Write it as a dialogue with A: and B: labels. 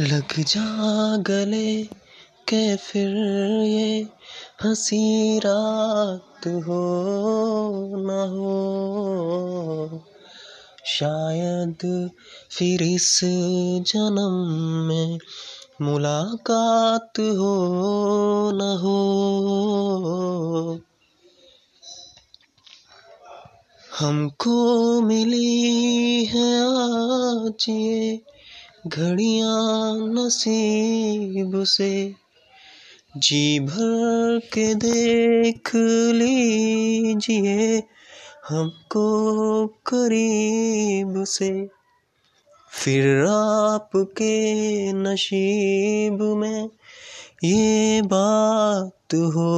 A: लग जा गले, के फिर ये हँसी रात हो न हो। शायद फिर इस जन्म में मुलाकात हो न हो। हमको मिली है आज ये घड़ियाँ नसीब से जी भर के देख लीजिए हमको करीब से। फिर आपके नसीब में ये बात हो